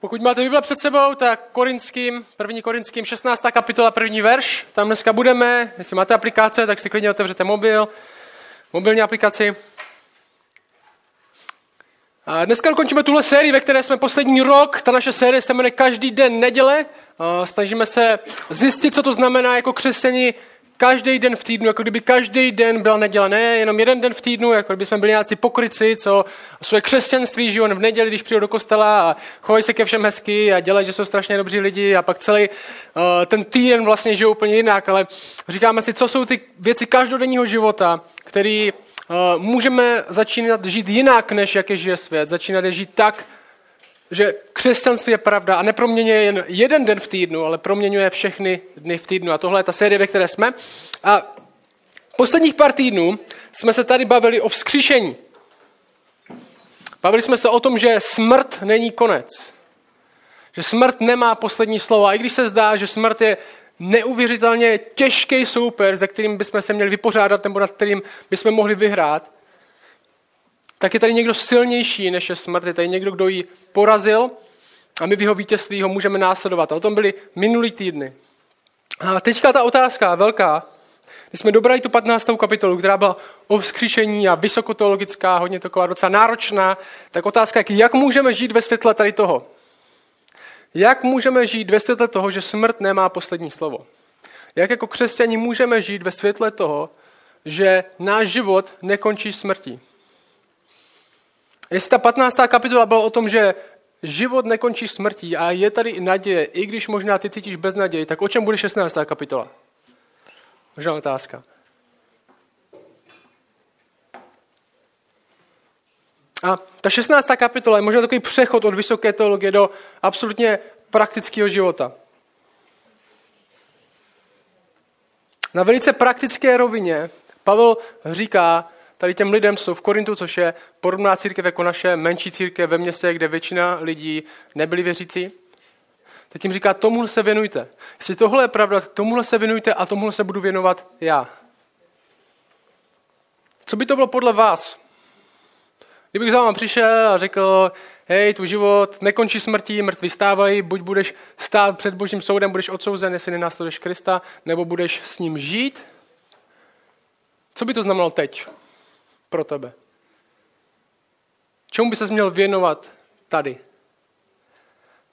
Pokud máte Bible před sebou, tak Korinským, první Korinským, 16. kapitola, první verš, tam dneska budeme, jestli máte aplikace, tak si klidně otevřete mobil, mobilní aplikaci. A dneska dokončíme tuhle sérii, ve které jsme poslední rok. Ta naše série se jmenuje Každý den neděle. Snažíme se zjistit, co to znamená jako křesťani každý den v týdnu, jako kdyby každý den byl neděle, ne jenom jeden den v týdnu, jako kdyby jsme byli nějací pokryci, co své křesťanství žijou v neděli, když přijdou do kostela a chovají se ke všem hezky a dělají, že jsou strašně dobří lidi a pak celý uh, ten týden vlastně žijou úplně jinak, ale říkáme si, co jsou ty věci každodenního života, který uh, můžeme začínat žít jinak, než jak je žije svět, začínat je žít tak, že křesťanství je pravda a neproměňuje jen jeden den v týdnu, ale proměňuje všechny dny v týdnu. A tohle je ta série, ve které jsme. A posledních pár týdnů jsme se tady bavili o vzkříšení. Bavili jsme se o tom, že smrt není konec. Že smrt nemá poslední slovo. A i když se zdá, že smrt je neuvěřitelně těžký souper, ze kterým bychom se měli vypořádat nebo nad kterým bychom mohli vyhrát, tak je tady někdo silnější než je smrt. Je tady někdo, kdo ji porazil a my v jeho vítězství ho můžeme následovat. A o tom byly minulý týdny. A teďka ta otázka velká, když jsme dobrali tu 15. kapitolu, která byla o vzkříšení a vysokoteologická, hodně taková docela náročná, tak otázka je, jak můžeme žít ve světle tady toho? Jak můžeme žít ve světle toho, že smrt nemá poslední slovo? Jak jako křesťani můžeme žít ve světle toho, že náš život nekončí smrtí? Jestli ta 15. kapitola byla o tom, že život nekončí smrtí a je tady i naděje, i když možná ty cítíš bez naději, tak o čem bude 16. kapitola? Možná otázka. A ta 16. kapitola je možná takový přechod od vysoké teologie do absolutně praktického života. Na velice praktické rovině Pavel říká, tady těm lidem jsou v Korintu, což je podobná církev jako naše menší církev ve městě, kde většina lidí nebyli věřící, tak jim říká, tomuhle se věnujte. Jestli tohle je pravda, tomuhle se věnujte a tomuhle se budu věnovat já. Co by to bylo podle vás? Kdybych za vám přišel a řekl, hej, tvůj život nekončí smrtí, mrtví stávají, buď budeš stát před božím soudem, budeš odsouzen, jestli nenásleduješ Krista, nebo budeš s ním žít. Co by to znamenalo teď? Pro tebe? Čemu by se měl věnovat tady?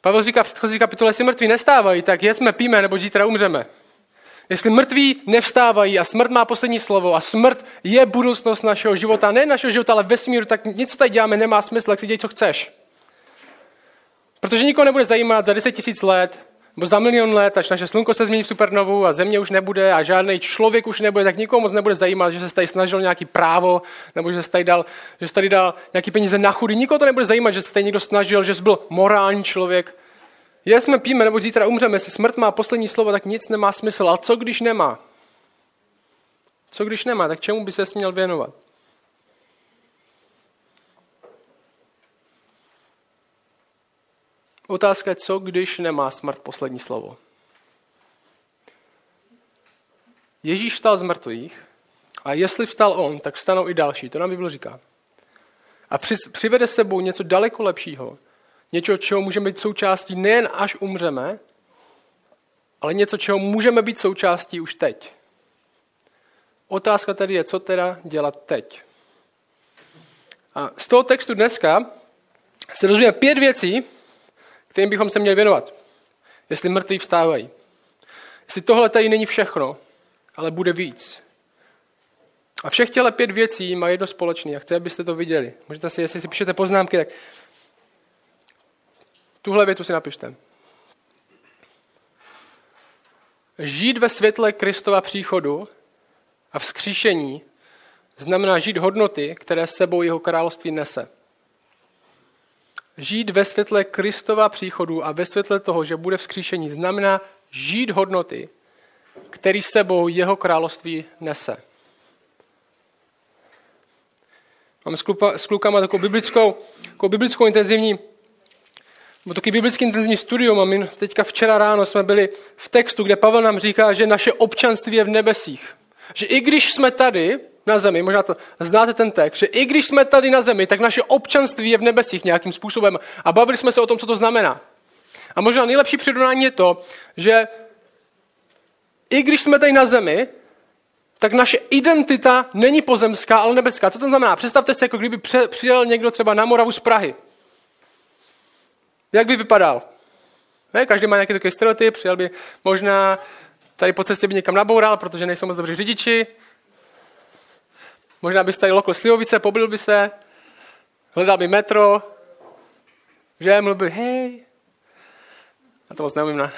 Pavel říká v předchozí kapitole, jestli mrtví nestávají, tak jsme píme, nebo zítra umřeme. Jestli mrtví nevstávají a smrt má poslední slovo a smrt je budoucnost našeho života, ne našeho života, ale vesmíru, tak něco tady děláme nemá smysl, jak si děj, co chceš. Protože nikoho nebude zajímat za 10 tisíc let, nebo za milion let, až naše slunko se změní v supernovu a země už nebude a žádný člověk už nebude, tak nikomu moc nebude zajímat, že se tady snažil nějaký právo, nebo že se tady dal, že se tady dal nějaký peníze na chudy. Nikoho to nebude zajímat, že se tady někdo snažil, že jsi byl morální člověk. Je jsme píme, nebo zítra umřeme, jestli smrt má poslední slovo, tak nic nemá smysl. Ale co když nemá? Co když nemá, tak čemu by se směl věnovat? Otázka je, co když nemá smrt poslední slovo. Ježíš vstal z mrtvých a jestli vstal on, tak vstanou i další. To nám Bible říká. A přivede s sebou něco daleko lepšího. Něco, čeho můžeme být součástí nejen až umřeme, ale něco, čeho můžeme být součástí už teď. Otázka tedy je, co teda dělat teď. A z toho textu dneska se dozvíme pět věcí, kterým bychom se měli věnovat. Jestli mrtví vstávají. Jestli tohle tady není všechno, ale bude víc. A všech těle pět věcí má jedno společné a chci, abyste to viděli. Můžete si, jestli si píšete poznámky, tak tuhle větu si napište. Žít ve světle Kristova příchodu a vzkříšení znamená žít hodnoty, které sebou jeho království nese. Žít ve světle Kristova příchodu a ve světle toho, že bude vzkříšení, znamená žít hodnoty, který sebou jeho království nese. Mám s, klupa, s klukama takovou biblickou, takovou biblickou intenzivní nebo taky biblický intenzivní studium a my teďka včera ráno jsme byli v textu, kde Pavel nám říká, že naše občanství je v nebesích. Že i když jsme tady, na zemi, možná to znáte ten text, že i když jsme tady na zemi, tak naše občanství je v nebesích nějakým způsobem. A bavili jsme se o tom, co to znamená. A možná nejlepší přirovnání je to, že i když jsme tady na zemi, tak naše identita není pozemská, ale nebeská. Co to znamená? Představte si, jako kdyby přijel někdo třeba na Moravu z Prahy. Jak by vypadal? Ne, každý má nějaký takový stereotyp, přijel by možná tady po cestě by někam naboural, protože nejsou moc dobří řidiči. Možná by tady lokl Slivovice, pobil by se, hledal by metro, že mluvil by, hej. A to moc neumím na,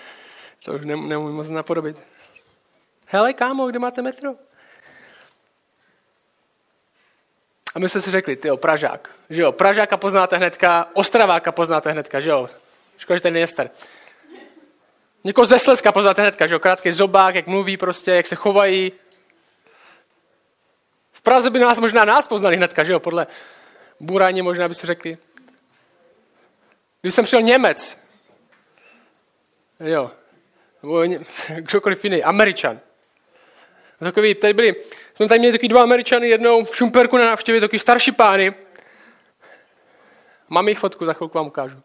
to už neumím moc napodobit. Hele, kámo, kde máte metro? A my jsme si řekli, ty jo, Pražák. Že jo, Pražáka poznáte hnedka, Ostraváka poznáte hnedka, že jo. Škoda, že ten je star. Někoho ze Slezska poznáte hnedka, že jo, krátký zobák, jak mluví prostě, jak se chovají. Praze by nás možná nás poznali hnedka, že jo, podle burání možná by si řekli. Když jsem šel Němec, jo, nebo kdokoliv jiný, Američan, Takový, tady byli, jsme tady měli taky dva Američany, jednou v Šumperku na návštěvě, taky starší pány. Mám jich fotku, za chvilku vám ukážu.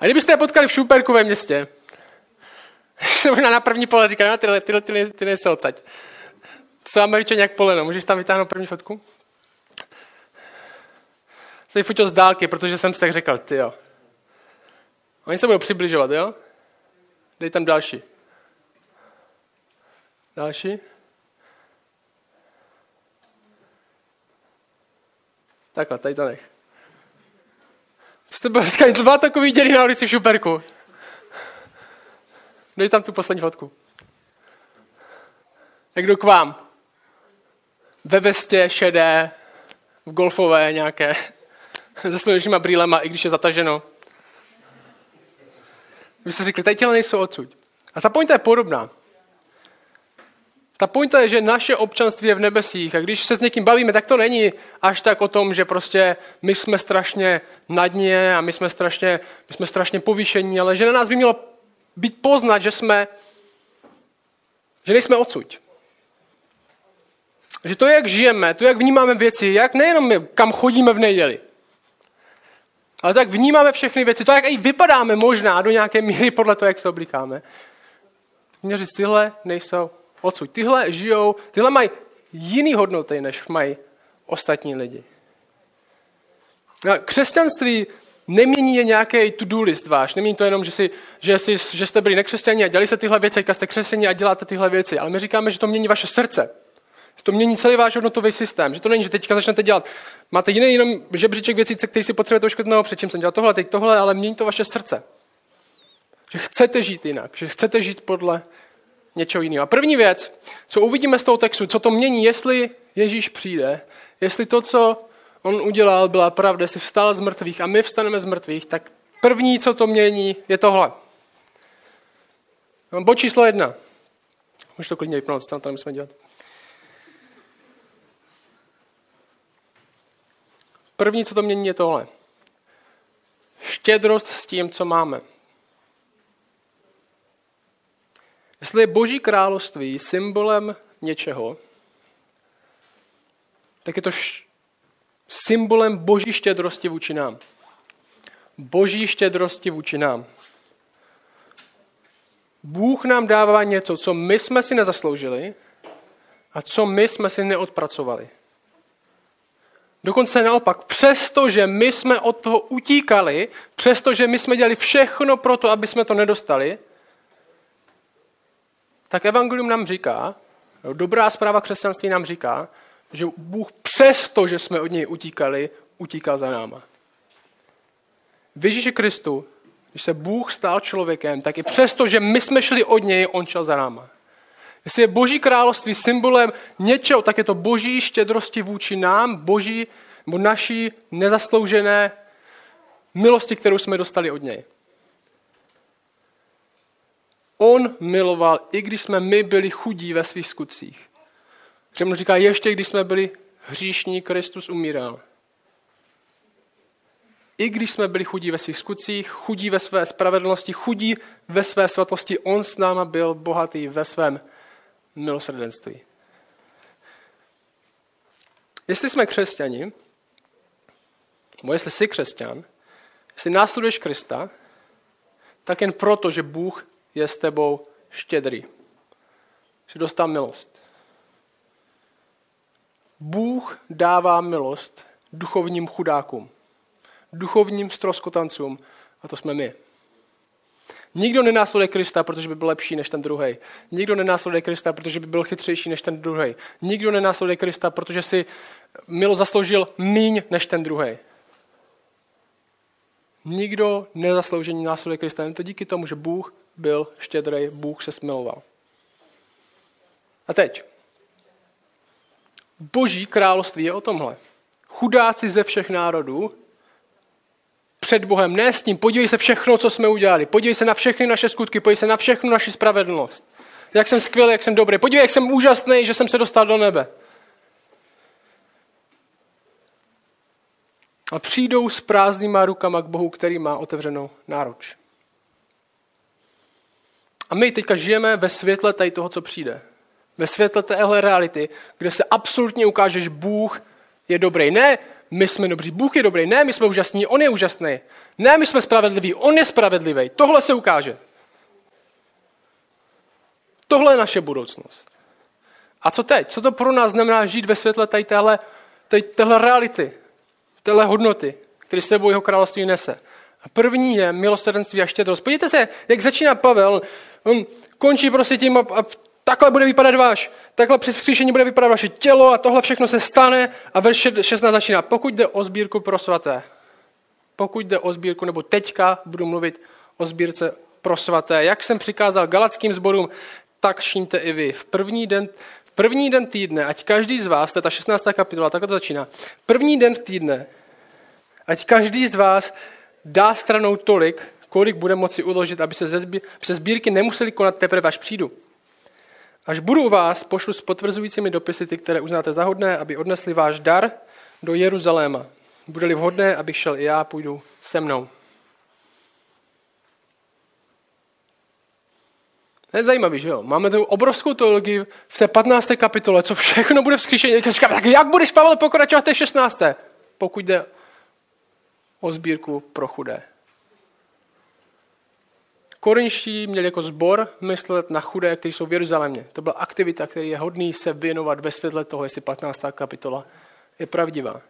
A kdybyste je potkali v Šumperku ve městě, se možná na první pole říkají, no, tyhle, tyhle, tyhle, ty nejsou odsaď. To jsou Američani jak poleno. Můžeš tam vytáhnout první fotku? Jsem fotil z dálky, protože jsem si tak řekl, ty jo. Oni se budou přibližovat, jo? Dej tam další. Další. Takhle, tady to nech. Jste byli dva takový děry na ulici v Šuperku. Dej tam tu poslední fotku. Jak jdu k vám? Ve vestě, šedé, v golfové nějaké, se slunečníma brýlema, i když je zataženo. Vy jste řekli, tady těla nejsou odsud. A ta pointa je podobná. Ta pointa je, že naše občanství je v nebesích a když se s někým bavíme, tak to není až tak o tom, že prostě my jsme strašně na dně a my jsme strašně, my jsme strašně povýšení, ale že na nás by mělo být poznat, že jsme, že nejsme odsuť. Že to, jak žijeme, to, jak vnímáme věci, jak nejenom my, kam chodíme v neděli, ale to, jak vnímáme všechny věci, to, jak i vypadáme možná do nějaké míry podle toho, jak se oblíkáme, mě říct, tyhle nejsou odsud. Tyhle žijou, tyhle mají jiný hodnoty, než mají ostatní lidi. Křesťanství nemění je nějaký to-do list váš. Nemění to jenom, že, si, že, si, že jste byli nekřesťaní a dělali se tyhle věci, jste křesťaní a děláte tyhle věci. Ale my říkáme, že to mění vaše srdce. To mění celý váš hodnotový systém. Že to není, že teďka začnete dělat. Máte jiný jenom žebříček věcí, který si potřebujete oškrtnout, předtím jsem dělal tohle, teď tohle, ale mění to vaše srdce. Že chcete žít jinak, že chcete žít podle něčeho jiného. A první věc, co uvidíme z toho textu, co to mění, jestli Ježíš přijde, jestli to, co on udělal, byla pravda, jestli vstal z mrtvých a my vstaneme z mrtvých, tak první, co to mění, je tohle. Bod číslo jedna. Můžeš to klidně vypnout, co tam musíme dělat. První, co to mění, je tohle. Štědrost s tím, co máme. Jestli je Boží království symbolem něčeho, tak je to symbolem Boží štědrosti vůči nám. Boží štědrosti vůči nám. Bůh nám dává něco, co my jsme si nezasloužili a co my jsme si neodpracovali. Dokonce naopak, přestože my jsme od toho utíkali, přestože my jsme dělali všechno pro to, aby jsme to nedostali, tak evangelium nám říká, dobrá zpráva křesťanství nám říká, že Bůh přesto, že jsme od něj utíkali, utíkal za náma. V Ježíši Kristu, když se Bůh stal člověkem, tak i přesto, že my jsme šli od něj, on šel za náma. Jestli je Boží království symbolem něčeho, tak je to Boží štědrosti vůči nám, Boží nebo naší nezasloužené milosti, kterou jsme dostali od něj. On miloval, i když jsme my byli chudí ve svých skutcích. Řeml říká, ještě když jsme byli hříšní, Kristus umíral. I když jsme byli chudí ve svých skutcích, chudí ve své spravedlnosti, chudí ve své svatosti, on s náma byl bohatý ve svém milosrdenství. Jestli jsme křesťani, nebo jestli jsi křesťan, jestli následuješ Krista, tak jen proto, že Bůh je s tebou štědrý. Že dostal milost. Bůh dává milost duchovním chudákům, duchovním stroskotancům, a to jsme my. Nikdo nenásleduje Krista, protože by byl lepší než ten druhý. Nikdo nenásleduje Krista, protože by byl chytřejší než ten druhý. Nikdo nenásleduje Krista, protože si milo zasloužil míň než ten druhý. Nikdo nezasloužení následuje Krista. Jen to díky tomu, že Bůh byl štědrý, Bůh se smiloval. A teď. Boží království je o tomhle. Chudáci ze všech národů před Bohem, ne s ním. Podívej se všechno, co jsme udělali. Podívej se na všechny naše skutky, podívej se na všechnu naši spravedlnost. Jak jsem skvělý, jak jsem dobrý. Podívej, jak jsem úžasný, že jsem se dostal do nebe. A přijdou s prázdnýma rukama k Bohu, který má otevřenou náruč. A my teďka žijeme ve světle tady toho, co přijde. Ve světle téhle reality, kde se absolutně ukáže, že Bůh je dobrý. Ne, my jsme dobří, Bůh je dobrý. Ne, my jsme úžasní, On je úžasný. Ne, my jsme spravedliví, On je spravedlivý. Tohle se ukáže. Tohle je naše budoucnost. A co teď? Co to pro nás znamená žít ve světle tady téhle, tady téhle reality, téhle hodnoty, který sebou jeho království nese? A první je milosrdenství a štědrost. Podívejte se, jak začíná Pavel. On končí prostě tím a, a takhle bude vypadat váš, takhle při vzkříšení bude vypadat vaše tělo a tohle všechno se stane a verš 16 začíná. Pokud jde o sbírku pro svaté, pokud jde o sbírku, nebo teďka budu mluvit o sbírce pro svaté, jak jsem přikázal galackým sborům, tak čiňte i vy. V první den, v první den týdne, ať každý z vás, to je ta 16. kapitola, takhle to začíná, první den týdne, ať každý z vás dá stranou tolik, kolik bude moci uložit, aby se ze sbírky nemuseli konat teprve, až přijdu. Až budu vás, pošlu s potvrzujícími dopisy ty, které uznáte za hodné, aby odnesli váš dar do Jeruzaléma. Bude-li vhodné, abych šel i já, půjdu se mnou. To je zajímavý, že jo? Máme tu obrovskou teologii v té 15. kapitole, co všechno bude vzkříšení. Říká, tak jak budeš, Pavel, pokračovat v té 16. Pokud jde o sbírku pro chudé. Korinští měli jako zbor myslet na chudé, kteří jsou v Jeruzalémě. To byla aktivita, který je hodný se věnovat ve světle toho, jestli 15. kapitola je pravdivá.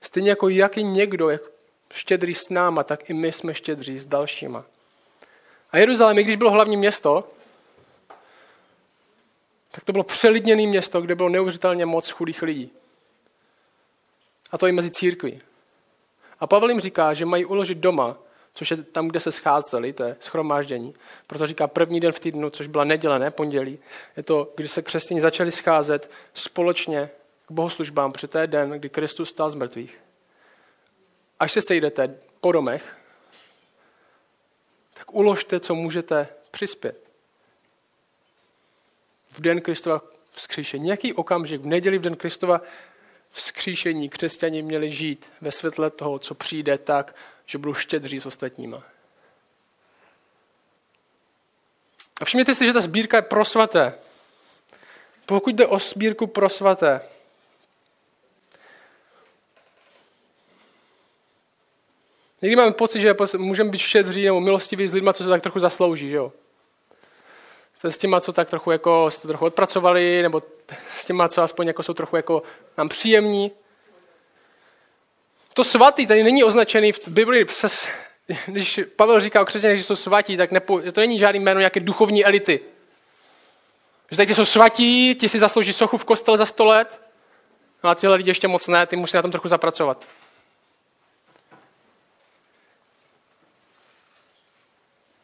Stejně jako jak je někdo jak štědrý s náma, tak i my jsme štědří s dalšíma. A Jeruzalém, když bylo hlavní město, tak to bylo přelidněné město, kde bylo neuvěřitelně moc chudých lidí. A to i mezi církví. A Pavel jim říká, že mají uložit doma což je tam, kde se scházeli, to je schromáždění. Proto říká první den v týdnu, což byla neděle, ne pondělí. Je to, kdy se křesťané začali scházet společně k bohoslužbám, protože to je den, kdy Kristus stál z mrtvých. Až se sejdete po domech, tak uložte, co můžete přispět. V den Kristova vzkříšení. Nějaký okamžik v neděli v den Kristova vzkříšení křesťani měli žít ve světle toho, co přijde tak, že budou štědří s ostatníma. A všimněte si, že ta sbírka je pro svaté. Pokud jde o sbírku pro svaté, Někdy máme pocit, že můžeme být štědří nebo milostiví s lidmi, co se tak trochu zaslouží, že jo? S těma, co tak trochu jako, to trochu odpracovali, nebo s těma, co aspoň jako jsou trochu jako nám příjemní. To svatý tady není označený v Bibli, se, když Pavel říká o křesťanech, že jsou svatí, tak nepo, to není žádný jméno nějaké duchovní elity. Že tady ty jsou svatí, ti si zaslouží sochu v kostel za sto let, no a tyhle lidi ještě moc ne, ty musí na tom trochu zapracovat.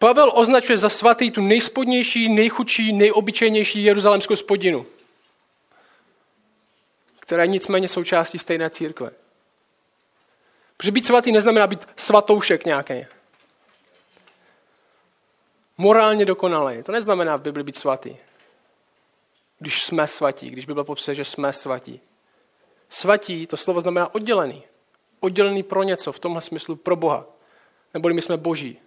Pavel označuje za svatý tu nejspodnější, nejchudší, nejobyčejnější jeruzalemskou spodinu, která je nicméně součástí stejné církve. Protože být svatý neznamená být svatoušek nějaký. Morálně dokonalý. To neznamená v Bibli být svatý. Když jsme svatí, když Bible popisuje, že jsme svatí. Svatí, to slovo znamená oddělený. Oddělený pro něco, v tomhle smyslu pro Boha. Neboli my jsme boží.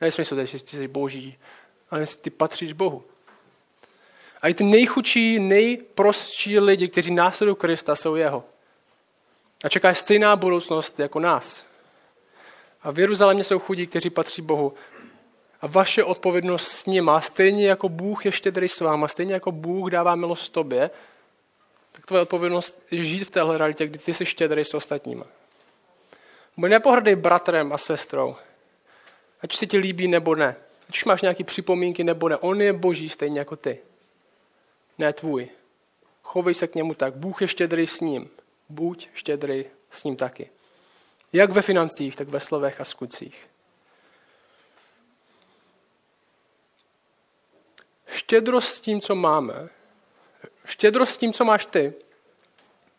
Ne smyslu, že ty jsi boží, ale ty patříš Bohu. A i ty nejchudší, nejprostší lidi, kteří následují Krista, jsou jeho. A čeká stejná budoucnost jako nás. A v Jeruzalémě jsou chudí, kteří patří Bohu. A vaše odpovědnost s nima, stejně jako Bůh je štědrý s váma, stejně jako Bůh dává milost tobě, tak tvoje odpovědnost je žít v téhle realitě, kdy ty jsi štědrý s ostatníma. Buď nepohrdej bratrem a sestrou, ať se ti líbí nebo ne. Ať už máš nějaké připomínky nebo ne. On je boží stejně jako ty. Ne tvůj. Chovej se k němu tak. Bůh je štědrý s ním. Buď štědrý s ním taky. Jak ve financích, tak ve slovech a skutcích. Štědrost s tím, co máme, štědrost s tím, co máš ty,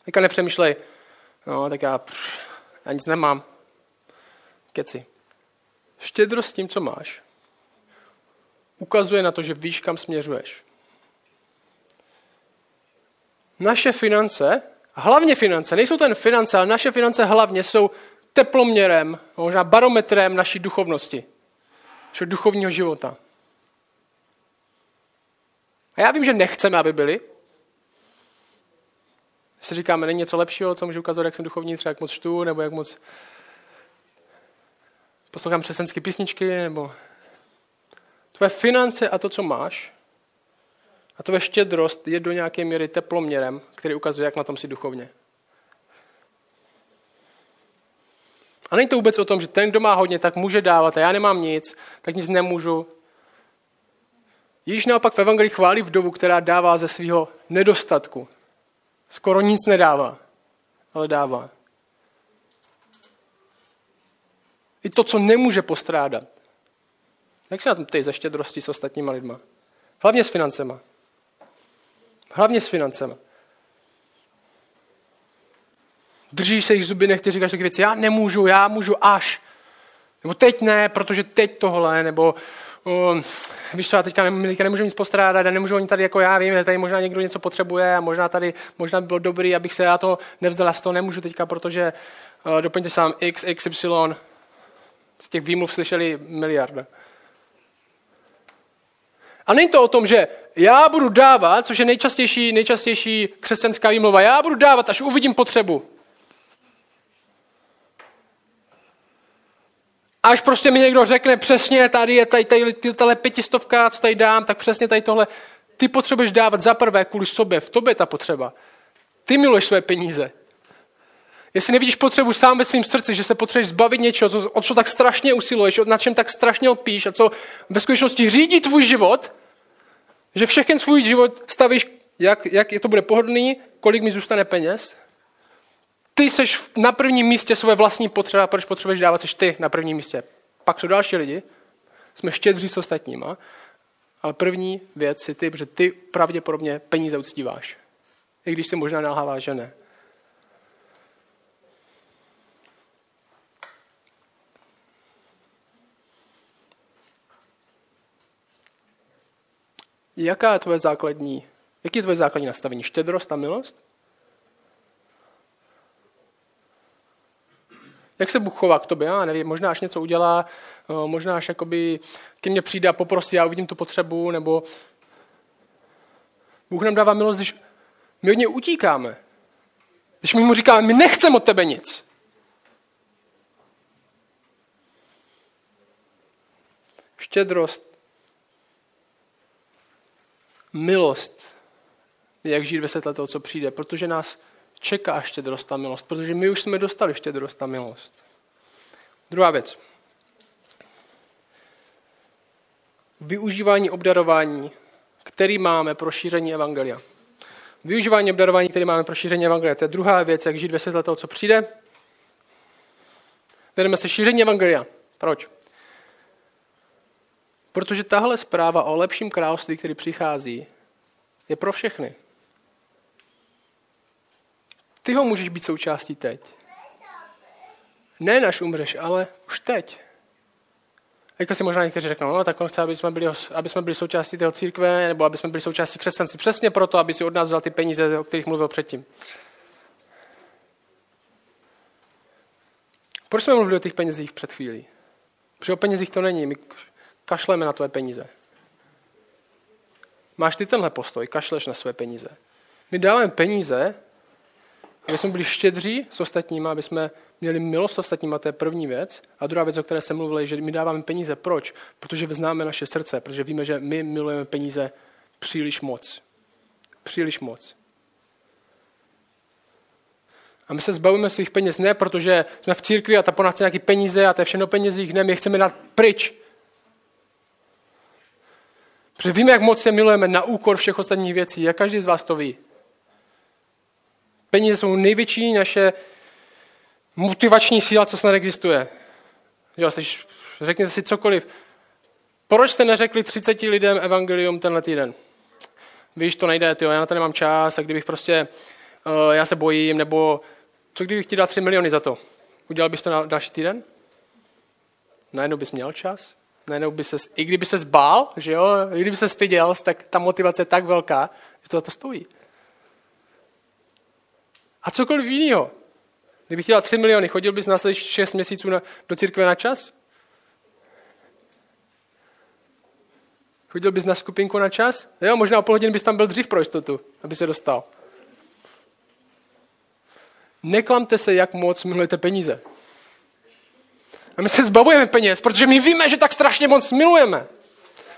teďka nepřemýšlej, no tak já, pš, já nic nemám. Keci. Štědrost s tím, co máš, ukazuje na to, že víš, kam směřuješ. Naše finance, hlavně finance, nejsou to jen finance, ale naše finance hlavně jsou teploměrem, možná barometrem naší duchovnosti, našeho duchovního života. A já vím, že nechceme, aby byli. Když si říkáme, není něco lepšího, co můžu ukazovat, jak jsem duchovní, třeba jak moc čtu, nebo jak moc poslouchám křesťanské písničky, nebo tvoje finance a to, co máš, a tvoje štědrost je do nějaké míry teploměrem, který ukazuje, jak na tom si duchovně. A není to vůbec o tom, že ten, kdo má hodně, tak může dávat a já nemám nic, tak nic nemůžu. Ježíš naopak v Evangelii chválí vdovu, která dává ze svého nedostatku. Skoro nic nedává, ale dává. I to, co nemůže postrádat. Jak se na tom ty ze štědrosti s ostatníma lidma? Hlavně s financema. Hlavně s financema. Držíš se jich zuby, nechty říkáš taky věci, já nemůžu, já můžu až. Nebo teď ne, protože teď tohle, nebo um, víš co, já teďka, teďka nemůžu nic postrádat, a nemůžu oni tady jako já vím, tady možná někdo něco potřebuje a možná tady, možná by bylo dobrý, abych se já to nevzdal, já to nemůžu teďka, protože uh, doplňte sám x, x, y, z těch výmluv slyšeli miliarda. A není to o tom, že já budu dávat, což je nejčastější, nejčastější křesťanská výmluva, já budu dávat, až uvidím potřebu. Až prostě mi někdo řekne přesně, tady je tady, tady, tady, tady pětistovka, co tady dám, tak přesně tady tohle. Ty potřebuješ dávat za prvé kvůli sobě, v tobě ta potřeba. Ty miluješ své peníze. Jestli nevidíš potřebu sám ve svém srdci, že se potřebuješ zbavit něčeho, co, o co tak strašně usiluješ, na čem tak strašně opíš a co ve skutečnosti řídí tvůj život, že všechen svůj život stavíš, jak, jak to bude pohodlný, kolik mi zůstane peněz, ty seš na prvním místě své vlastní potřeba, proč potřebuješ dávat, seš ty na prvním místě. Pak jsou další lidi, jsme štědří s ostatníma, ale první věc si ty, protože ty pravděpodobně peníze uctíváš. I když si možná nalháváš, že ne. Jaká je tvoje základní, jaký je tvoje základní nastavení? Štědrost a milost? Jak se Bůh chová k tobě? Já nevím, možná až něco udělá, eh, možná až jakoby ke mně přijde a poprosí, já uvidím tu potřebu, nebo Bůh nám dává milost, když my od něj utíkáme. Když my mu říkáme, my nechceme od tebe nic. Štědrost milost, jak žít ve světle toho, co přijde, protože nás čeká štědrost a milost, protože my už jsme dostali štědrost a milost. Druhá věc. Využívání obdarování, který máme pro šíření evangelia. Využívání obdarování, který máme pro šíření evangelia. To je druhá věc, jak žít ve světle toho, co přijde. Věnujeme se šíření evangelia. Proč? Protože tahle zpráva o lepším království, který přichází, je pro všechny. Ty ho můžeš být součástí teď. Ne naš umřeš, ale už teď. Jako si možná někteří řeknou, no tak on chce, aby jsme byli, aby jsme byli součástí té církve, nebo aby jsme byli součástí křesťanství. Přesně proto, aby si od nás vzal ty peníze, o kterých mluvil předtím. Proč jsme mluvili o těch penězích před chvílí? Protože o penězích to není. My kašleme na tvoje peníze. Máš ty tenhle postoj, kašleš na své peníze. My dáváme peníze, aby jsme byli štědří s ostatními, aby jsme měli milost ostatním, a to je první věc. A druhá věc, o které jsem mluvil, je, že my dáváme peníze. Proč? Protože známe naše srdce, protože víme, že my milujeme peníze příliš moc. Příliš moc. A my se zbavíme svých peněz ne, protože jsme v církvi a ta po nás chce nějaké peníze a to je všechno penězích. Ne, my chceme dát pryč. Protože víme, jak moc se milujeme na úkor všech ostatních věcí. A každý z vás to ví. Peníze jsou největší naše motivační síla, co snad existuje. Jo, řekněte si cokoliv. Proč jste neřekli 30 lidem evangelium tenhle týden? Víš, to nejde, tyjo, já na to nemám čas a kdybych prostě, uh, já se bojím, nebo co kdybych ti dal 3 miliony za to? Udělal bys to na další týden? Najednou bys měl čas? Najednou by se, i kdyby se zbál, že jo, i kdyby se styděl, tak ta motivace je tak velká, že to za to stojí. A cokoliv jiného. Kdybych chtěl 3 miliony, chodil bys následující 6 měsíců na, do církve na čas? Chodil bys na skupinku na čas? Jo, možná o půl hodiny bys tam byl dřív pro jistotu, aby se dostal. Neklamte se, jak moc milujete peníze. A my se zbavujeme peněz, protože my víme, že tak strašně moc milujeme.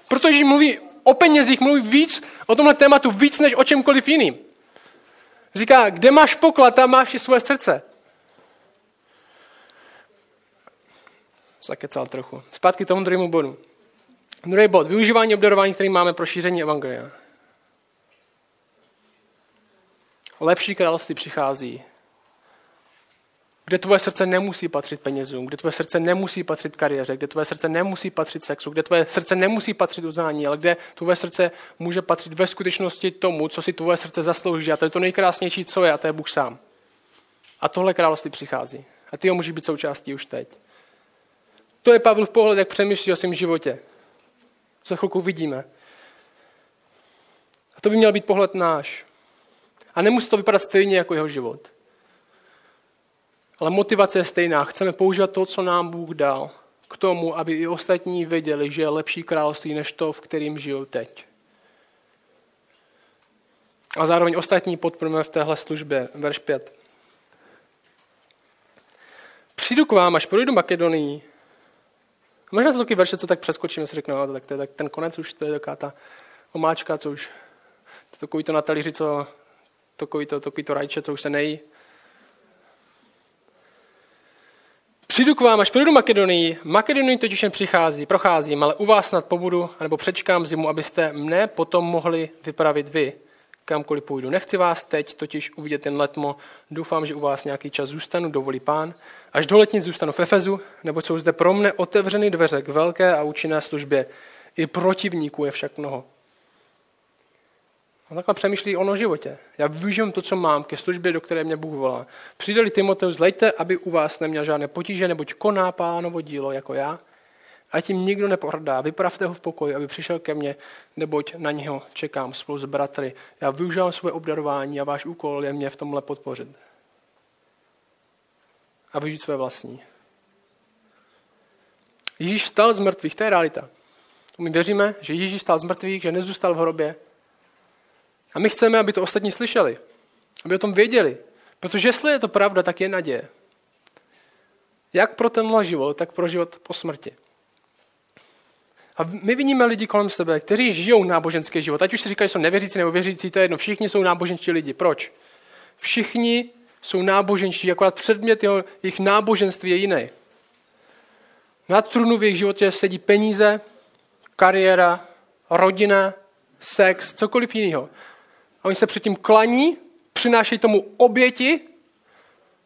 Protože mluví o penězích, mluví víc o tomhle tématu, víc než o čemkoliv jiným. Říká, kde máš poklad, tam máš i svoje srdce. Zakecal trochu. Zpátky tomu druhému bodu. Druhý bod. Využívání obdarování, který máme pro šíření evangelia. Lepší království přichází kde tvoje srdce nemusí patřit penězům, kde tvoje srdce nemusí patřit kariéře, kde tvoje srdce nemusí patřit sexu, kde tvoje srdce nemusí patřit uznání, ale kde tvoje srdce může patřit ve skutečnosti tomu, co si tvoje srdce zaslouží. A to je to nejkrásnější, co je, a to je Bůh sám. A tohle království přichází. A ty ho můžeš být součástí už teď. To je Pavel v pohled, jak přemýšlí o svém životě. Co chvilku vidíme. A to by měl být pohled náš. A nemusí to vypadat stejně jako jeho život. Ale motivace je stejná. Chceme používat to, co nám Bůh dal, k tomu, aby i ostatní věděli, že je lepší království než to, v kterým žijou teď. A zároveň ostatní podporujeme v téhle službě. Verš 5. Přijdu k vám, až projdu Makedonii. Možná jsou taky verše, co tak přeskočíme, si řeknu, no, tak, to je, tak ten konec už, to je taková ta omáčka, co už, to takový to na talíři, co, takový to, takový to rajče, co už se nejí. Přijdu k vám, až projdu Makedonii. Makedonii totiž jen přichází, procházím, ale u vás snad pobudu, anebo přečkám zimu, abyste mne potom mohli vypravit vy, kamkoliv půjdu. Nechci vás teď totiž uvidět jen letmo. Doufám, že u vás nějaký čas zůstanu, dovolí pán. Až do letnic zůstanu v Efezu, nebo jsou zde pro mne otevřeny dveře k velké a účinné službě. I protivníků je však mnoho. On takhle přemýšlí o životě. Já využívám to, co mám ke službě, do které mě Bůh volá. Přidali Timoteus, zlejte, aby u vás neměl žádné potíže, neboť koná pánovo dílo jako já. A tím nikdo nepohrdá. Vypravte ho v pokoji, aby přišel ke mně, neboť na něho čekám spolu s bratry. Já využívám své obdarování a váš úkol je mě v tomhle podpořit. A využít své vlastní. Ježíš stal z mrtvých, to je realita. My věříme, že Ježíš stal z mrtvých, že nezůstal v hrobě, a my chceme, aby to ostatní slyšeli, aby o tom věděli. Protože jestli je to pravda, tak je naděje. Jak pro tenhle život, tak pro život po smrti. A my vidíme lidi kolem sebe, kteří žijou náboženský život. Ať už si říkají, že jsou nevěřící nebo věřící, to je jedno. Všichni jsou náboženští lidi. Proč? Všichni jsou náboženští, akorát předmět jeho, jejich náboženství je jiný. Na trunu v jejich životě sedí peníze, kariéra, rodina, sex, cokoliv jiného. A oni se předtím klaní, přinášejí tomu oběti,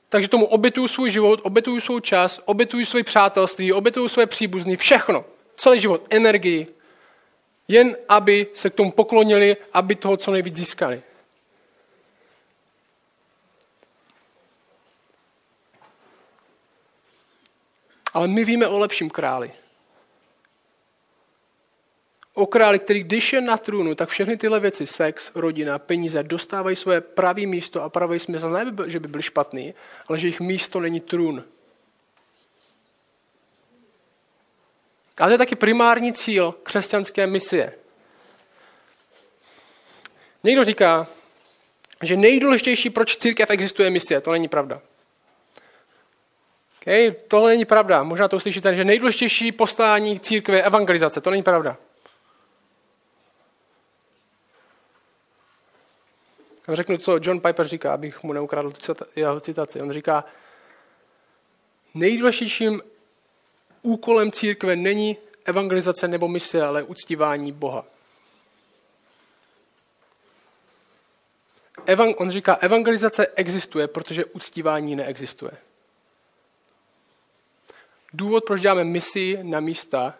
takže tomu obětují svůj život, obětují svou čas, obětují své přátelství, obětují své příbuzný, všechno. Celý život, energii. Jen aby se k tomu poklonili, aby toho co nejvíc získali. Ale my víme o lepším králi o králi, který když je na trůnu, tak všechny tyhle věci, sex, rodina, peníze, dostávají své pravý místo a pravý smysl. Ne, že by byly špatný, ale že jejich místo není trůn. A to je taky primární cíl křesťanské misie. Někdo říká, že nejdůležitější, proč církev existuje, misie. To není pravda. Okay? Tohle není pravda. Možná to uslyšíte, že nejdůležitější poslání církve je evangelizace. To není pravda. Řeknu, co John Piper říká, abych mu neukradl jeho citaci. On říká, nejdůležitějším úkolem církve není evangelizace nebo mise, ale uctívání Boha. On říká, evangelizace existuje, protože uctívání neexistuje. Důvod, proč děláme misi na místa,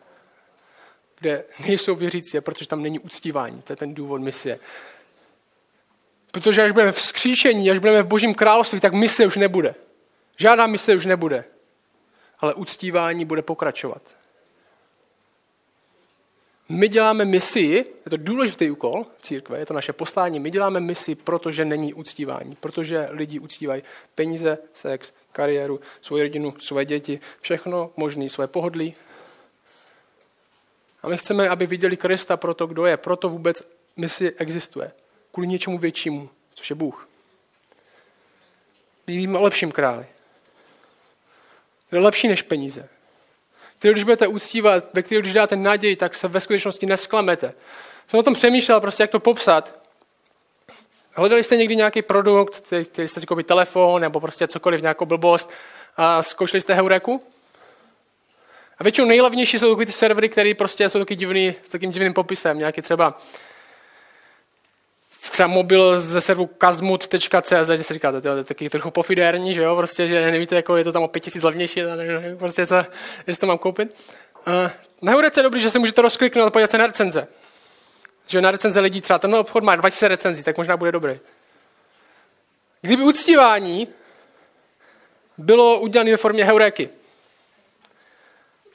kde nejsou věřící, je, protože tam není uctívání. To je ten důvod misie. Protože až budeme v skříšení, až budeme v božím království, tak mise už nebude. Žádná mise už nebude. Ale uctívání bude pokračovat. My děláme misi, je to důležitý úkol církve, je to naše poslání. My děláme misi, protože není uctívání, protože lidi uctívají peníze, sex, kariéru, svoji rodinu, svoje děti, všechno možné, své pohodlí. A my chceme, aby viděli Krista pro to, kdo je. Proto vůbec misi existuje. Kvůli něčemu většímu, což je Bůh. My o lepším králi. Je lepší než peníze který když budete uctívat, ve který když dáte naději, tak se ve skutečnosti nesklamete. Jsem o tom přemýšlel, prostě jak to popsat. Hledali jste někdy nějaký produkt, chtěli jste si koupit telefon nebo prostě cokoliv, nějakou blbost a zkoušeli jste Heureku? A většinou nejlevnější jsou takový ty servery, které prostě jsou taky divný, s takým divným popisem. Nějaký třeba třeba mobil ze serveru kazmut.cz, že si říkáte, to je taky trochu pofidérní, že jo, prostě, že nevíte, jako je to tam o 5000 levnější, prostě co, že to mám koupit. Uh, na Heurece je dobrý, že se můžete rozkliknout a podívat se na recenze. Že na recenze lidí třeba tenhle obchod má 2000 recenzí, tak možná bude dobrý. Kdyby uctívání bylo udělané ve formě heuréky,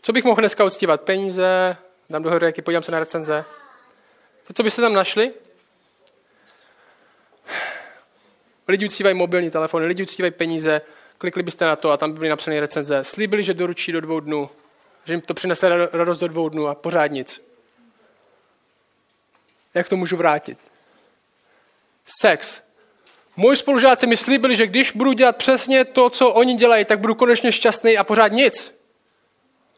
co bych mohl dneska uctívat? Peníze, dám do heuréky, podívám se na recenze. To, co byste tam našli? Lidi uctívají mobilní telefony, lidi uctívají peníze, klikli byste na to a tam by byly napsané recenze. Slíbili, že doručí do dvou dnů, že jim to přinese radost do dvou dnů a pořád nic. Jak to můžu vrátit? Sex. Moji spolužáci mi slíbili, že když budu dělat přesně to, co oni dělají, tak budu konečně šťastný a pořád nic.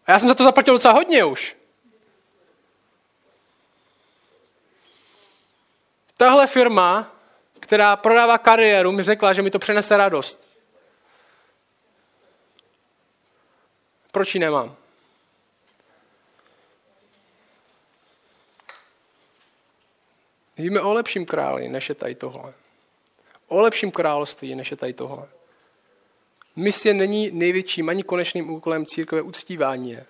A já jsem za to zaplatil docela hodně už. Tahle firma která prodává kariéru, mi řekla, že mi to přenese radost. Proč ji nemám? Víme o lepším králi, než je tady tohle. O lepším království, než je tady tohle. Misie není největším ani konečným úkolem církve uctívání je.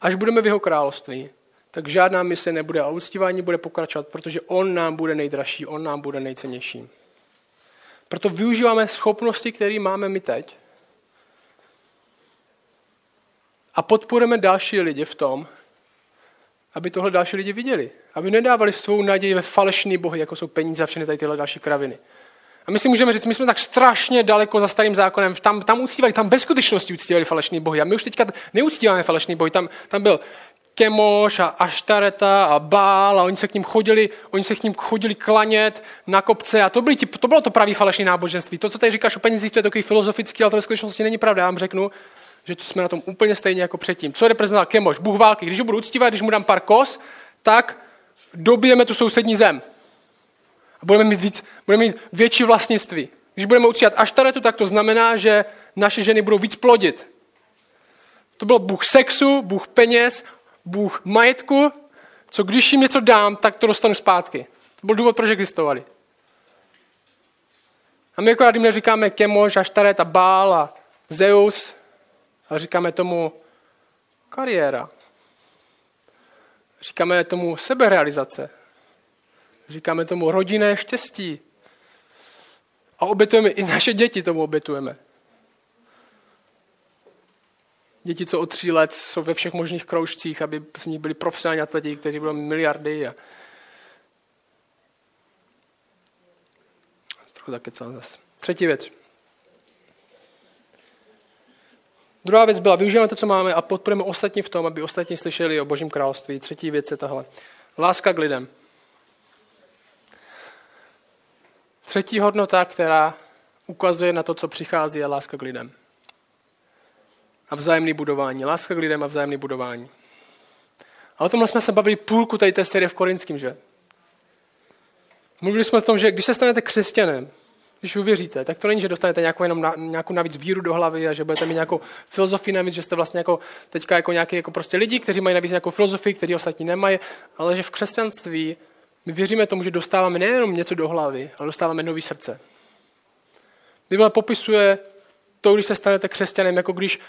Až budeme v jeho království, tak žádná mise nebude a uctívání bude pokračovat, protože on nám bude nejdražší, on nám bude nejcennější. Proto využíváme schopnosti, které máme my teď a podporujeme další lidi v tom, aby tohle další lidi viděli. Aby nedávali svou naději ve falešný bohy, jako jsou peníze a všechny tady tyhle další kraviny. A my si můžeme říct, my jsme tak strašně daleko za starým zákonem, tam, tam uctívali, tam bez skutečnosti uctívali falešný bohy. A my už teďka neuctíváme falešný bohy. Tam, tam byl Kemoš a Aštareta a Bál a oni se k ním chodili, oni se k ním chodili klanět na kopce a to, byly, to bylo to pravý falešné náboženství. To, co tady říkáš o penězích, to je takový filozofický, ale to ve skutečnosti není pravda. Já vám řeknu, že to jsme na tom úplně stejně jako předtím. Co reprezentoval Kemoš? Bůh války. Když ho budu uctívat, když mu dám pár kos, tak dobijeme tu sousední zem. A budeme mít, víc, budeme mít větší vlastnictví. Když budeme uctívat Aštaretu, tak to znamená, že naše ženy budou víc plodit. To byl Bůh sexu, Bůh peněz, Bůh majetku, co když jim něco dám, tak to dostanu zpátky. To byl důvod, proč existovali. A my jako jim neříkáme Kemoš, Aštaret a Bál a Zeus, ale říkáme tomu kariéra. Říkáme tomu seberealizace. Říkáme tomu rodinné štěstí. A obětujeme i naše děti tomu obětujeme. Děti, co od tří let jsou ve všech možných kroužcích, aby z nich byli profesionální atleti, kteří budou miliardy. A... Trochu co zase. Třetí věc. Druhá věc byla, využíváme to, co máme a podporujeme ostatní v tom, aby ostatní slyšeli o Božím království. Třetí věc je tahle. Láska k lidem. Třetí hodnota, která ukazuje na to, co přichází, je láska k lidem. A vzájemné budování. Láska k lidem a vzájemné budování. A o tomhle jsme se bavili půlku tady té série v Korinském, že? Mluvili jsme o tom, že když se stanete křesťanem, když uvěříte, tak to není, že dostanete nějakou, jenom na, nějakou navíc víru do hlavy a že budete mít nějakou filozofii navíc, že jste vlastně jako teďka jako nějaký jako prostě lidi, kteří mají navíc nějakou filozofii, který ostatní nemají, ale že v křesťanství my věříme tomu, že dostáváme nejenom něco do hlavy, ale dostáváme nový srdce. Bible popisuje to, když se stanete křesťanem, jako když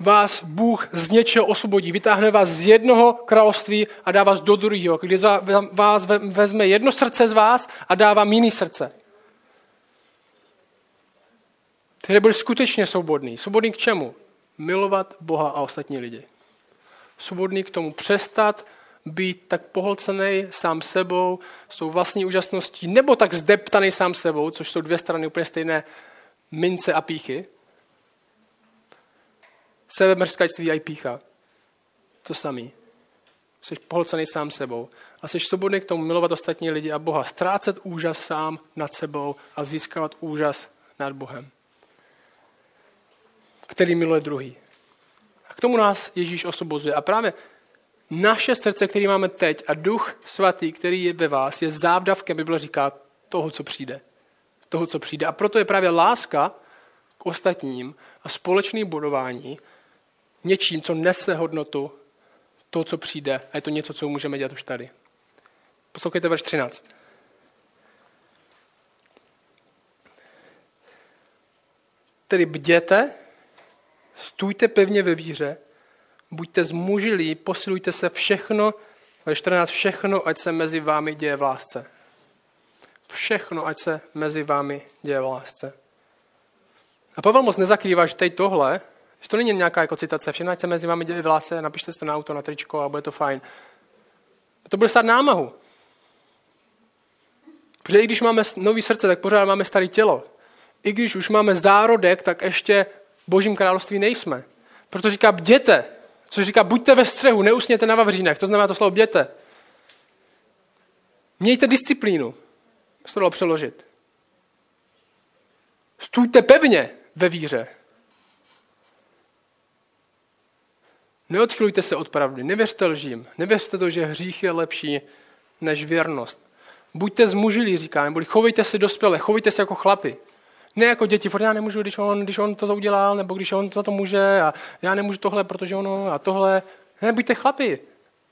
vás Bůh z něčeho osvobodí, vytáhne vás z jednoho království a dá vás do druhého, když vás vezme jedno srdce z vás a dá vám jiný srdce. Tedy budeš skutečně svobodný. Svobodný k čemu? Milovat Boha a ostatní lidi. Svobodný k tomu přestat být tak pohlcený sám sebou, s tou vlastní úžasností, nebo tak zdeptaný sám sebou, což jsou dvě strany úplně stejné mince a píchy. Sebemrskačství a i pícha. To samý. Jsi pohlcený sám sebou. A jsi svobodný k tomu milovat ostatní lidi a Boha. Ztrácet úžas sám nad sebou a získávat úžas nad Bohem který miluje druhý. A k tomu nás Ježíš osobozuje. A právě naše srdce, který máme teď a duch svatý, který je ve vás, je závdavkem, Bible říká, toho, co přijde. Toho, co přijde. A proto je právě láska k ostatním a společné budování něčím, co nese hodnotu to, co přijde. A je to něco, co můžeme dělat už tady. Poslouchejte verš 13. Tedy bděte, Stůjte pevně ve víře, buďte zmužilí, posilujte se všechno, ve 14 všechno, ať se mezi vámi děje v lásce. Všechno, ať se mezi vámi děje v lásce. A Pavel moc nezakrývá, že tady tohle, že to není nějaká jako citace, všechno, ať se mezi vámi děje v lásce, napište si to na auto, na tričko a bude to fajn. To bude stát námahu. Protože i když máme nový srdce, tak pořád máme staré tělo. I když už máme zárodek, tak ještě božím království nejsme. Proto říká bděte, což říká buďte ve střehu, neusněte na vavřínech, to znamená to slovo bděte. Mějte disciplínu, se to dalo přeložit. Stůjte pevně ve víře. Neodchylujte se od pravdy, nevěřte lžím, nevěřte to, že hřích je lepší než věrnost. Buďte zmužilí, říká, neboli chovejte se dospěle, chovejte se jako chlapi. Ne jako děti, furt já nemůžu, když on, když on to udělal, nebo když on za to může a já nemůžu tohle, protože ono a tohle. Ne, buďte chlapi.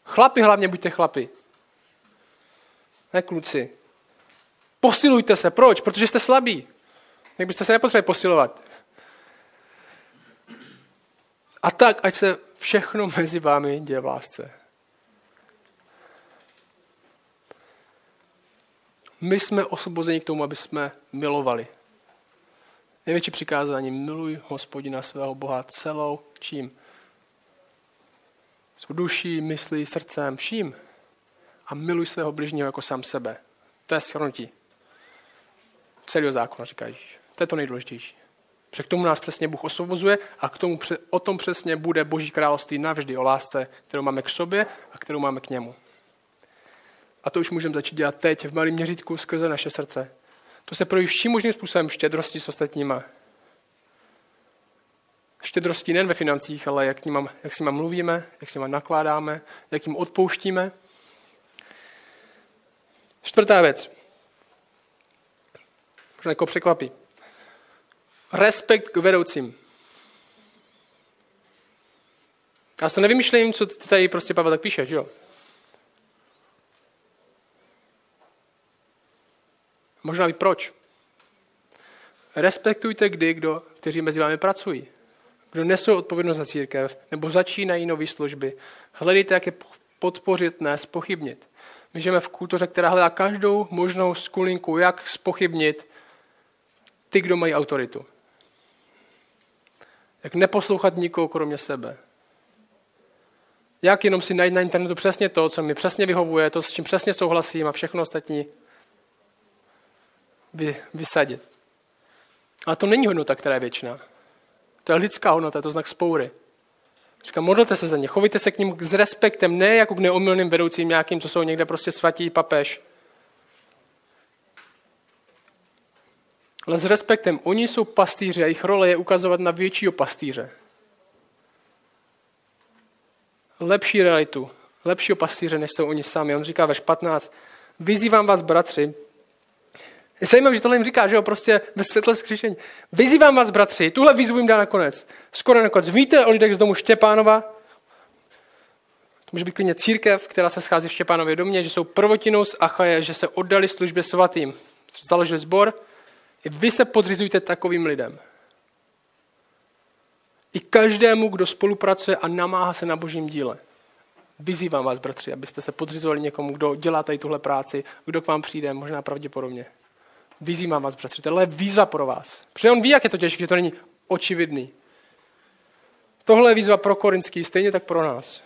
Chlapi hlavně buďte chlapi. Ne kluci. Posilujte se. Proč? Protože jste slabí. Jak byste se nepotřebovali posilovat. A tak, ať se všechno mezi vámi děje v lásce. My jsme osvobozeni k tomu, aby jsme milovali. Největší přikázání, miluj hospodina svého Boha celou čím? Svou duší, myslí, srdcem, vším. A miluj svého bližního jako sám sebe. To je shrnutí celého zákona, říká Ježíš. To je to nejdůležitější. Protože k tomu nás přesně Bůh osvobozuje a k tomu, o tom přesně bude Boží království navždy o lásce, kterou máme k sobě a kterou máme k němu. A to už můžeme začít dělat teď v malém měřítku skrze naše srdce. To se projeví vším možným způsobem štědrosti s ostatníma. Štědrosti nejen ve financích, ale jak, ním, jak s nimi mluvíme, jak s nimi nakládáme, jak jim odpouštíme. Čtvrtá věc. Možná jako překvapí. Respekt k vedoucím. Já si to nevymýšlím, co tady prostě Pavel tak píše, že jo? Možná ví proč. Respektujte kdy, kdo, kteří mezi vámi pracují. Kdo nesou odpovědnost za církev, nebo začínají nové služby. Hledejte, jak je podpořit, ne spochybnit. My žijeme v kultuře, která hledá každou možnou skulinku, jak spochybnit ty, kdo mají autoritu. Jak neposlouchat nikoho kromě sebe. Jak jenom si najít na internetu přesně to, co mi přesně vyhovuje, to, s čím přesně souhlasím a všechno ostatní vy, vysadit. Ale to není hodnota, která je věčná. To je lidská hodnota, to je znak spoury. Říkám, modlete se za ně, chovejte se k ním s respektem, ne jako k neomylným vedoucím nějakým, co jsou někde prostě svatí papež. Ale s respektem, oni jsou pastýři a jejich role je ukazovat na většího pastýře. Lepší realitu, lepšího pastýře, než jsou oni sami. On říká ve 15, vyzývám vás, bratři, je zajímavé, že tohle jim říká, že jo, prostě ve světle skříšení. Vyzývám vás, bratři, tuhle výzvu jim dá nakonec. Skoro nakonec. Víte o lidech z domu Štěpánova? To může být klidně církev, která se schází v Štěpánově domě, že jsou prvotinou z Achaje, že se oddali službě svatým. Založili sbor. I vy se podřizujte takovým lidem. I každému, kdo spolupracuje a namáhá se na božím díle. Vyzývám vás, bratři, abyste se podřizovali někomu, kdo dělá tady tuhle práci, kdo k vám přijde, možná pravděpodobně. Vyzývám vás, bratři, tohle je výzva pro vás. Protože on ví, jak je to těžké, že to není očividný. Tohle je výzva pro Korinský, stejně tak pro nás.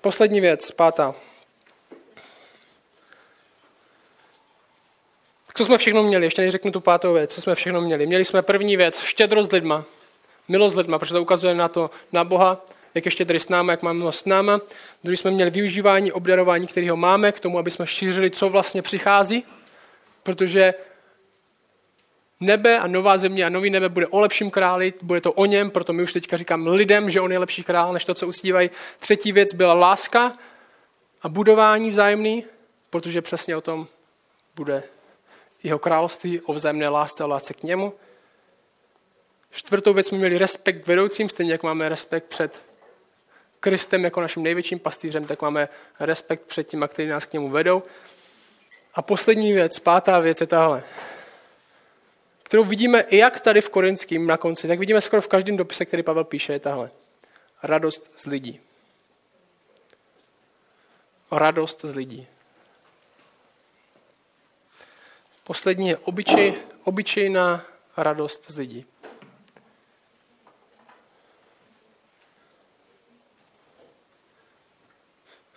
Poslední věc, pátá. Co jsme všechno měli? Ještě než řeknu tu pátou věc. Co jsme všechno měli? Měli jsme první věc, štědrost lidma. Milost lidma, protože to ukazuje na to, na Boha, jak ještě tady s náma, jak máme milost s náma. Druhý jsme měli využívání, obdarování, kterého máme, k tomu, aby jsme šířili, co vlastně přichází protože nebe a nová země a nový nebe bude o lepším králi, bude to o něm, proto my už teďka říkám lidem, že on je lepší král, než to, co uctívají. Třetí věc byla láska a budování vzájemný, protože přesně o tom bude jeho království, o vzájemné lásce a lásce k němu. Čtvrtou věc jsme měli respekt k vedoucím, stejně jak máme respekt před Kristem jako naším největším pastýřem, tak máme respekt před těma, kteří nás k němu vedou. A poslední věc, pátá věc je tahle, kterou vidíme i jak tady v Korinském na konci, tak vidíme skoro v každém dopise, který Pavel píše, je tahle. Radost z lidí. Radost z lidí. Poslední je obyčej, obyčejná radost z lidí.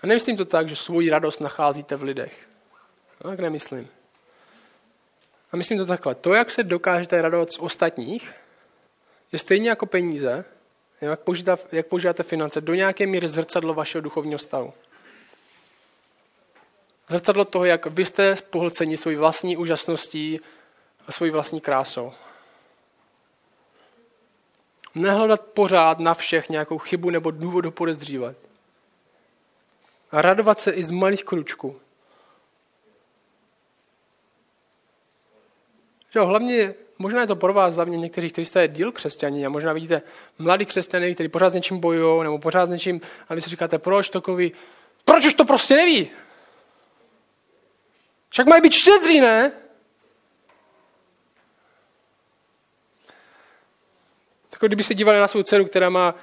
A nemyslím to tak, že svoji radost nacházíte v lidech. No, tak nemyslím. A myslím to takhle. To, jak se dokážete radovat z ostatních, je stejně jako peníze, jak, používáte, jak používáte finance, do nějaké míry zrcadlo vašeho duchovního stavu. Zrcadlo toho, jak vy jste pohlceni svojí vlastní úžasností a svojí vlastní krásou. Nehledat pořád na všech nějakou chybu nebo důvod ho podezřívat. A radovat se i z malých kručků. Jo, hlavně, možná je to pro vás hlavně někteří, kteří jste díl křesťaní a možná vidíte mladý křesťany, kteří pořád s něčím bojují, nebo pořád s něčím, a vy si říkáte, proč takový, proč už to prostě neví? Však mají být štědří, ne? Tak kdyby se dívali na svou dceru, která má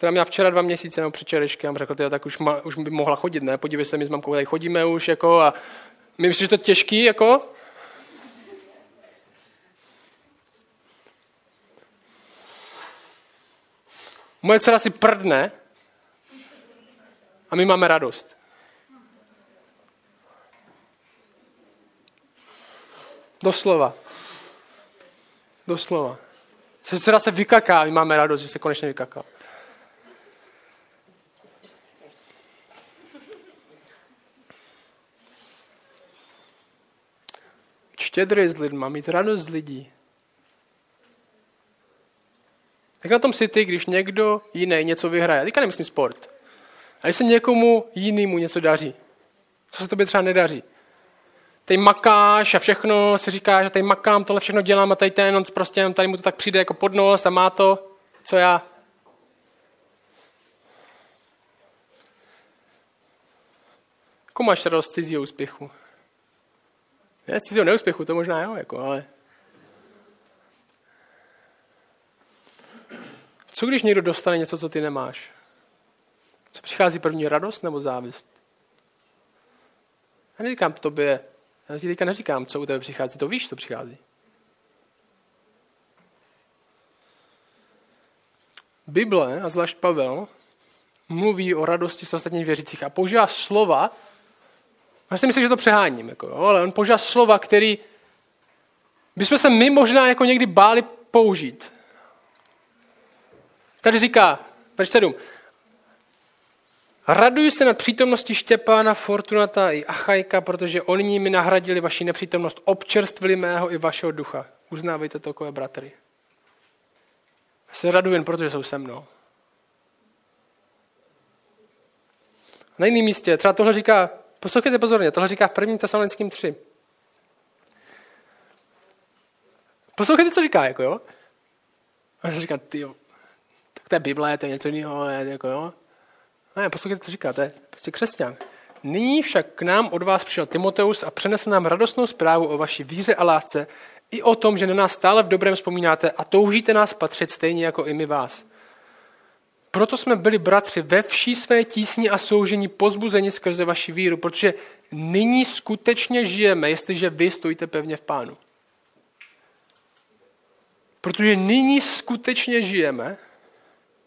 která měla včera dva měsíce nebo předčerešky, a řekl, tak už, ma, už by mohla chodit, ne? Podívej se, my s mamkou tady chodíme už, jako, a my myslíš, že to je těžký, jako? Moje dcera si prdne a my máme radost. Doslova. Doslova. Dcera se vykaká, my máme radost, že se konečně vykaká. Štědrý s lidma, mít radost z lidí. Jak na tom si ty, když někdo jiný něco vyhraje? Teďka nemyslím sport. A když se někomu jinému něco daří, co se tobě třeba nedaří? Teď makáš a všechno si říká, že tady makám, tohle všechno dělám a tady ten, on prostě tady mu to tak přijde jako pod nos a má to, co já. Jakou máš radost cizího úspěchu? Ne, z cizího neúspěchu, to možná jo, jako, ale Co když někdo dostane něco, co ty nemáš? Co přichází první radost nebo závist? Já neříkám tobě, já ti teďka neříkám, co u tebe přichází, to víš, co přichází. Bible, a zvlášť Pavel, mluví o radosti s ostatních věřících a používá slova, já si myslím, že to přeháním, jako, ale on používá slova, který bychom se my možná jako někdy báli použít. Tady říká, verš 7, Raduji se nad přítomností Štěpána, Fortunata i Achajka, protože oni mi nahradili vaši nepřítomnost, občerstvili mého i vašeho ducha. Uznávejte to takové bratry. Já se raduji jen protože jsou se mnou. Na jiném místě, třeba tohle říká, poslouchejte pozorně, tohle říká v prvním tesalonickém 3. Poslouchejte, co říká, jako jo. A já říká, ty tak to je Bible, to je něco jiného, jako jo. Ne, poslouchejte, co říká, to je prostě křesťan. Nyní však k nám od vás přišel Timoteus a přenesl nám radostnou zprávu o vaší víře a lásce i o tom, že na nás stále v dobrém vzpomínáte a toužíte nás patřit stejně jako i my vás. Proto jsme byli bratři ve vší své tísni a soužení pozbuzeni skrze vaši víru, protože nyní skutečně žijeme, jestliže vy stojíte pevně v pánu. Protože nyní skutečně žijeme,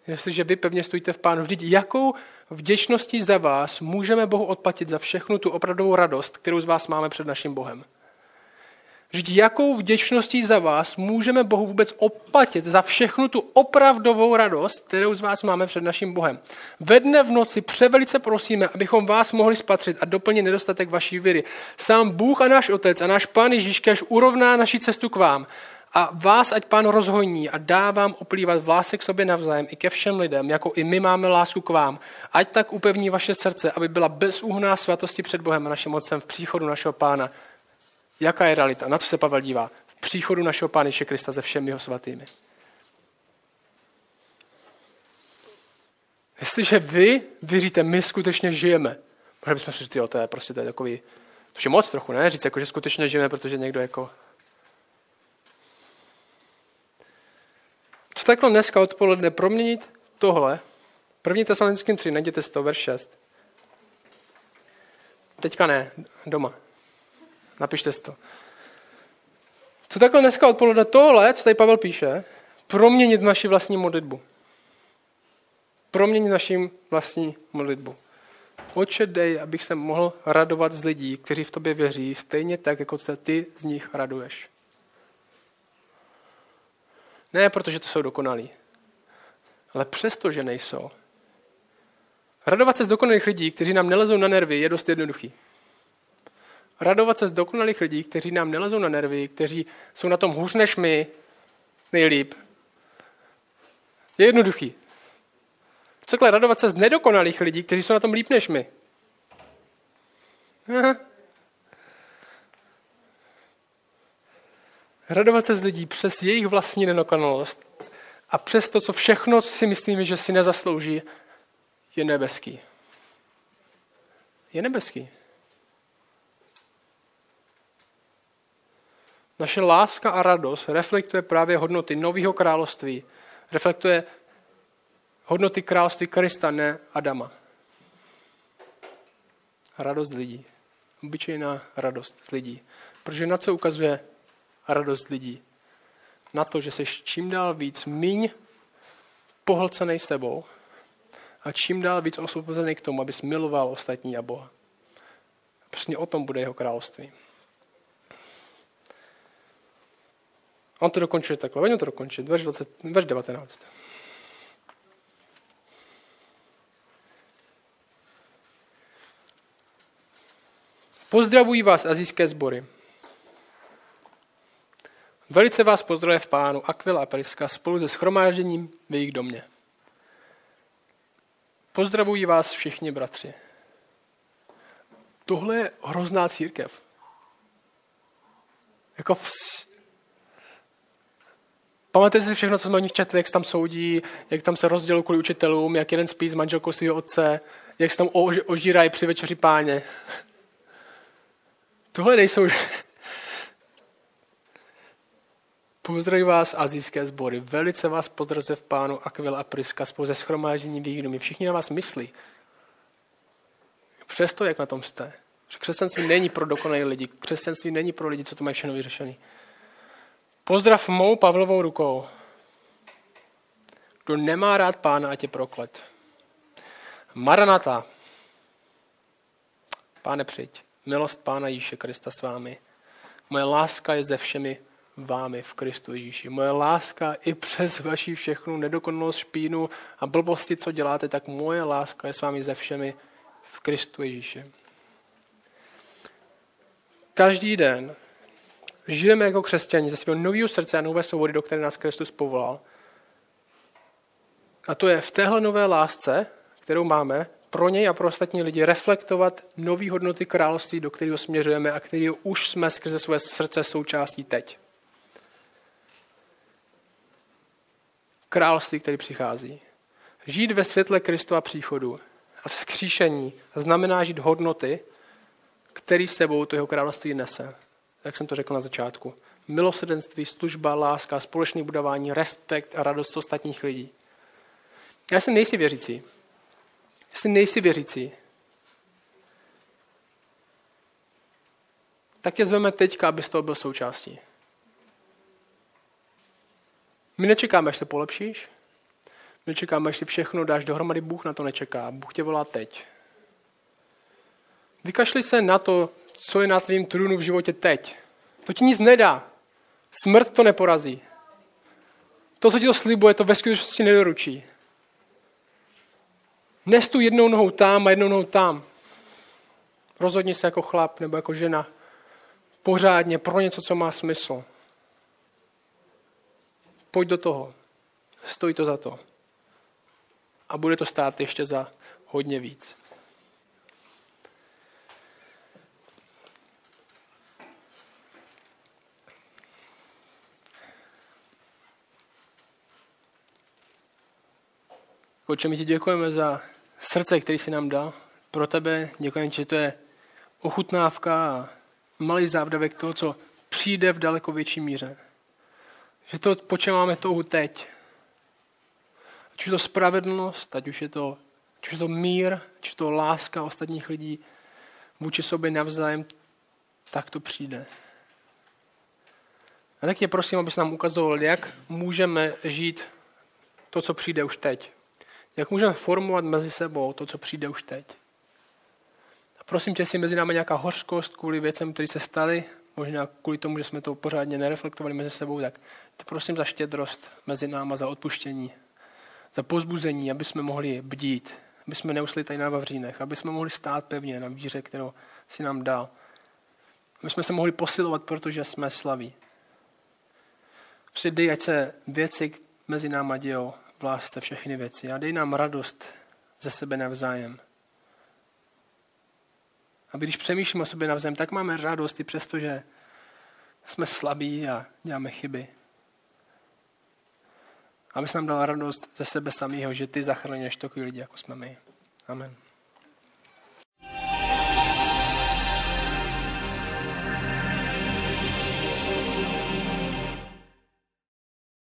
jestliže vy pevně stojíte v pánu. Vždyť jakou vděčností za vás můžeme Bohu odplatit za všechnu tu opravdovou radost, kterou z vás máme před naším Bohem. Vždyť jakou vděčností za vás můžeme Bohu vůbec oplatit za všechnu tu opravdovou radost, kterou z vás máme před naším Bohem. Ve dne v noci převelice prosíme, abychom vás mohli spatřit a doplnit nedostatek vaší víry. Sám Bůh a náš Otec a náš Pán Ježíš kež urovná naši cestu k vám a vás ať Pán rozhojní a dá vám oplývat v lásce k sobě navzájem i ke všem lidem, jako i my máme lásku k vám. Ať tak upevní vaše srdce, aby byla bezúhná svatosti před Bohem a naším Otcem v příchodu našeho Pána. Jaká je realita? Na co se Pavel dívá? V příchodu našeho Pána Ježíše Krista se všemi jeho svatými. Jestliže vy věříte, my skutečně žijeme, možná bychom si říct, to je prostě to je takový, to je moc trochu, ne? Říct, jako, že skutečně žijeme, protože někdo jako Co takhle dneska odpoledne proměnit tohle, první tesalonickým 3, najděte si to, verš 6. Teďka ne, doma. Napište si to. Co takhle dneska odpoledne tohle, co tady Pavel píše, proměnit naši vlastní modlitbu. Proměnit naši vlastní modlitbu. Oče dej, abych se mohl radovat z lidí, kteří v tobě věří, stejně tak, jako se ty z nich raduješ. Ne protože to jsou dokonalí, ale přesto, že nejsou. Radovat se z dokonalých lidí, kteří nám nelezou na nervy, je dost jednoduchý. Radovat se z dokonalých lidí, kteří nám nelezou na nervy, kteří jsou na tom hůř než my, nejlíp, je jednoduchý. Cokoliv radovat se z nedokonalých lidí, kteří jsou na tom líp než my. Aha. Radovat se z lidí přes jejich vlastní nedokonalost a přes to, co všechno si myslíme, že si nezaslouží, je nebeský. Je nebeský. Naše láska a radost reflektuje právě hodnoty nového království. Reflektuje hodnoty království Krista, ne Adama. Radost lidí. Obyčejná radost z lidí. Protože na co ukazuje a radost lidí. Na to, že jsi čím dál víc míň pohlcený sebou a čím dál víc osvobozený k tomu, abys miloval ostatní a Boha. Přesně o tom bude jeho království. On to dokončuje takhle. Pojďme to dokončit. Verš, 20, verš 19. Pozdravují vás azijské sbory. Velice vás pozdravuje v pánu Aquila a Periska spolu se schromážděním v jejich domě. Pozdravují vás všichni bratři. Tohle je hrozná církev. Jako v... Pamatujete si všechno, co jsme o nich četli, jak se tam soudí, jak tam se rozdělují kvůli učitelům, jak jeden spí s manželkou svého otce, jak se tam ožírají při večeři páně. Tohle nejsou Pozdravuji vás, azijské sbory. Velice vás pozdravuje v pánu Aquila a Priska spolu ze schromáždění v jejich domě. Všichni na vás myslí. Přesto, jak na tom jste. Že křesťanství není pro dokonalé lidi. Křesťanství není pro lidi, co to mají všechno vyřešený. Pozdrav mou Pavlovou rukou. Kdo nemá rád pána, ať je proklet. Maranata. Páne, přijď. Milost Pána Ježíše Krista s vámi. Moje láska je ze všemi vámi v Kristu Ježíši. Moje láska i přes vaši všechnu nedokonalost, špínu a blbosti, co děláte, tak moje láska je s vámi ze všemi v Kristu Ježíši. Každý den žijeme jako křesťani ze svého nového srdce a nové svobody, do které nás Kristus povolal. A to je v téhle nové lásce, kterou máme, pro něj a pro ostatní lidi reflektovat nové hodnoty království, do kterého směřujeme a kterého už jsme skrze své srdce součástí teď. Království, který přichází. Žít ve světle Kristova příchodu a vzkříšení znamená žít hodnoty, který sebou to jeho království nese. Jak jsem to řekl na začátku. Milosrdenství, služba, láska, společné budování, respekt a radost ostatních lidí. Já jsem nejsi věřící. Jestli nejsi věřící, tak tě zveme teďka, abys toho byl součástí. My nečekáme, až se polepšíš. My nečekáme, až si všechno dáš dohromady. Bůh na to nečeká. Bůh tě volá teď. Vykašli se na to, co je na tvým trůnu v životě teď. To ti nic nedá. Smrt to neporazí. To, co ti to slibuje, to ve skutečnosti nedoručí. Nes tu jednou nohou tam a jednou nohou tam. Rozhodni se jako chlap nebo jako žena pořádně pro něco, co má smysl. Pojď do toho. Stojí to za to. A bude to stát ještě za hodně víc. Oče, my ti děkujeme za srdce, který jsi nám dal. Pro tebe děkujeme, že to je ochutnávka a malý závdavek toho, co přijde v daleko větší míře. Že to, po čem máme touhu teď. Ať už je to spravedlnost, ať už je to, ať už je to mír, ať je to láska ostatních lidí vůči sobě navzájem, tak to přijde. A tak je prosím, abys nám ukazoval, jak můžeme žít to, co přijde už teď. Jak můžeme formovat mezi sebou to, co přijde už teď. A prosím tě, jestli mezi námi nějaká hořkost kvůli věcem, které se staly, možná kvůli tomu, že jsme to pořádně nereflektovali mezi sebou, tak to prosím za štědrost mezi náma, za odpuštění, za pozbuzení, aby jsme mohli bdít, aby jsme neusli tady na Vavřínech, aby jsme mohli stát pevně na víře, kterou si nám dal. Aby jsme se mohli posilovat, protože jsme slaví. Prostě dej, ať se věci mezi náma dějou v lásce všechny věci a dej nám radost ze sebe navzájem. Aby když přemýšlíme o sobě navzájem, tak máme radost i přesto, že jsme slabí a děláme chyby. Aby nám dal radost ze sebe samého, že ty zachraňuješ takový lidi, jako jsme my. Amen.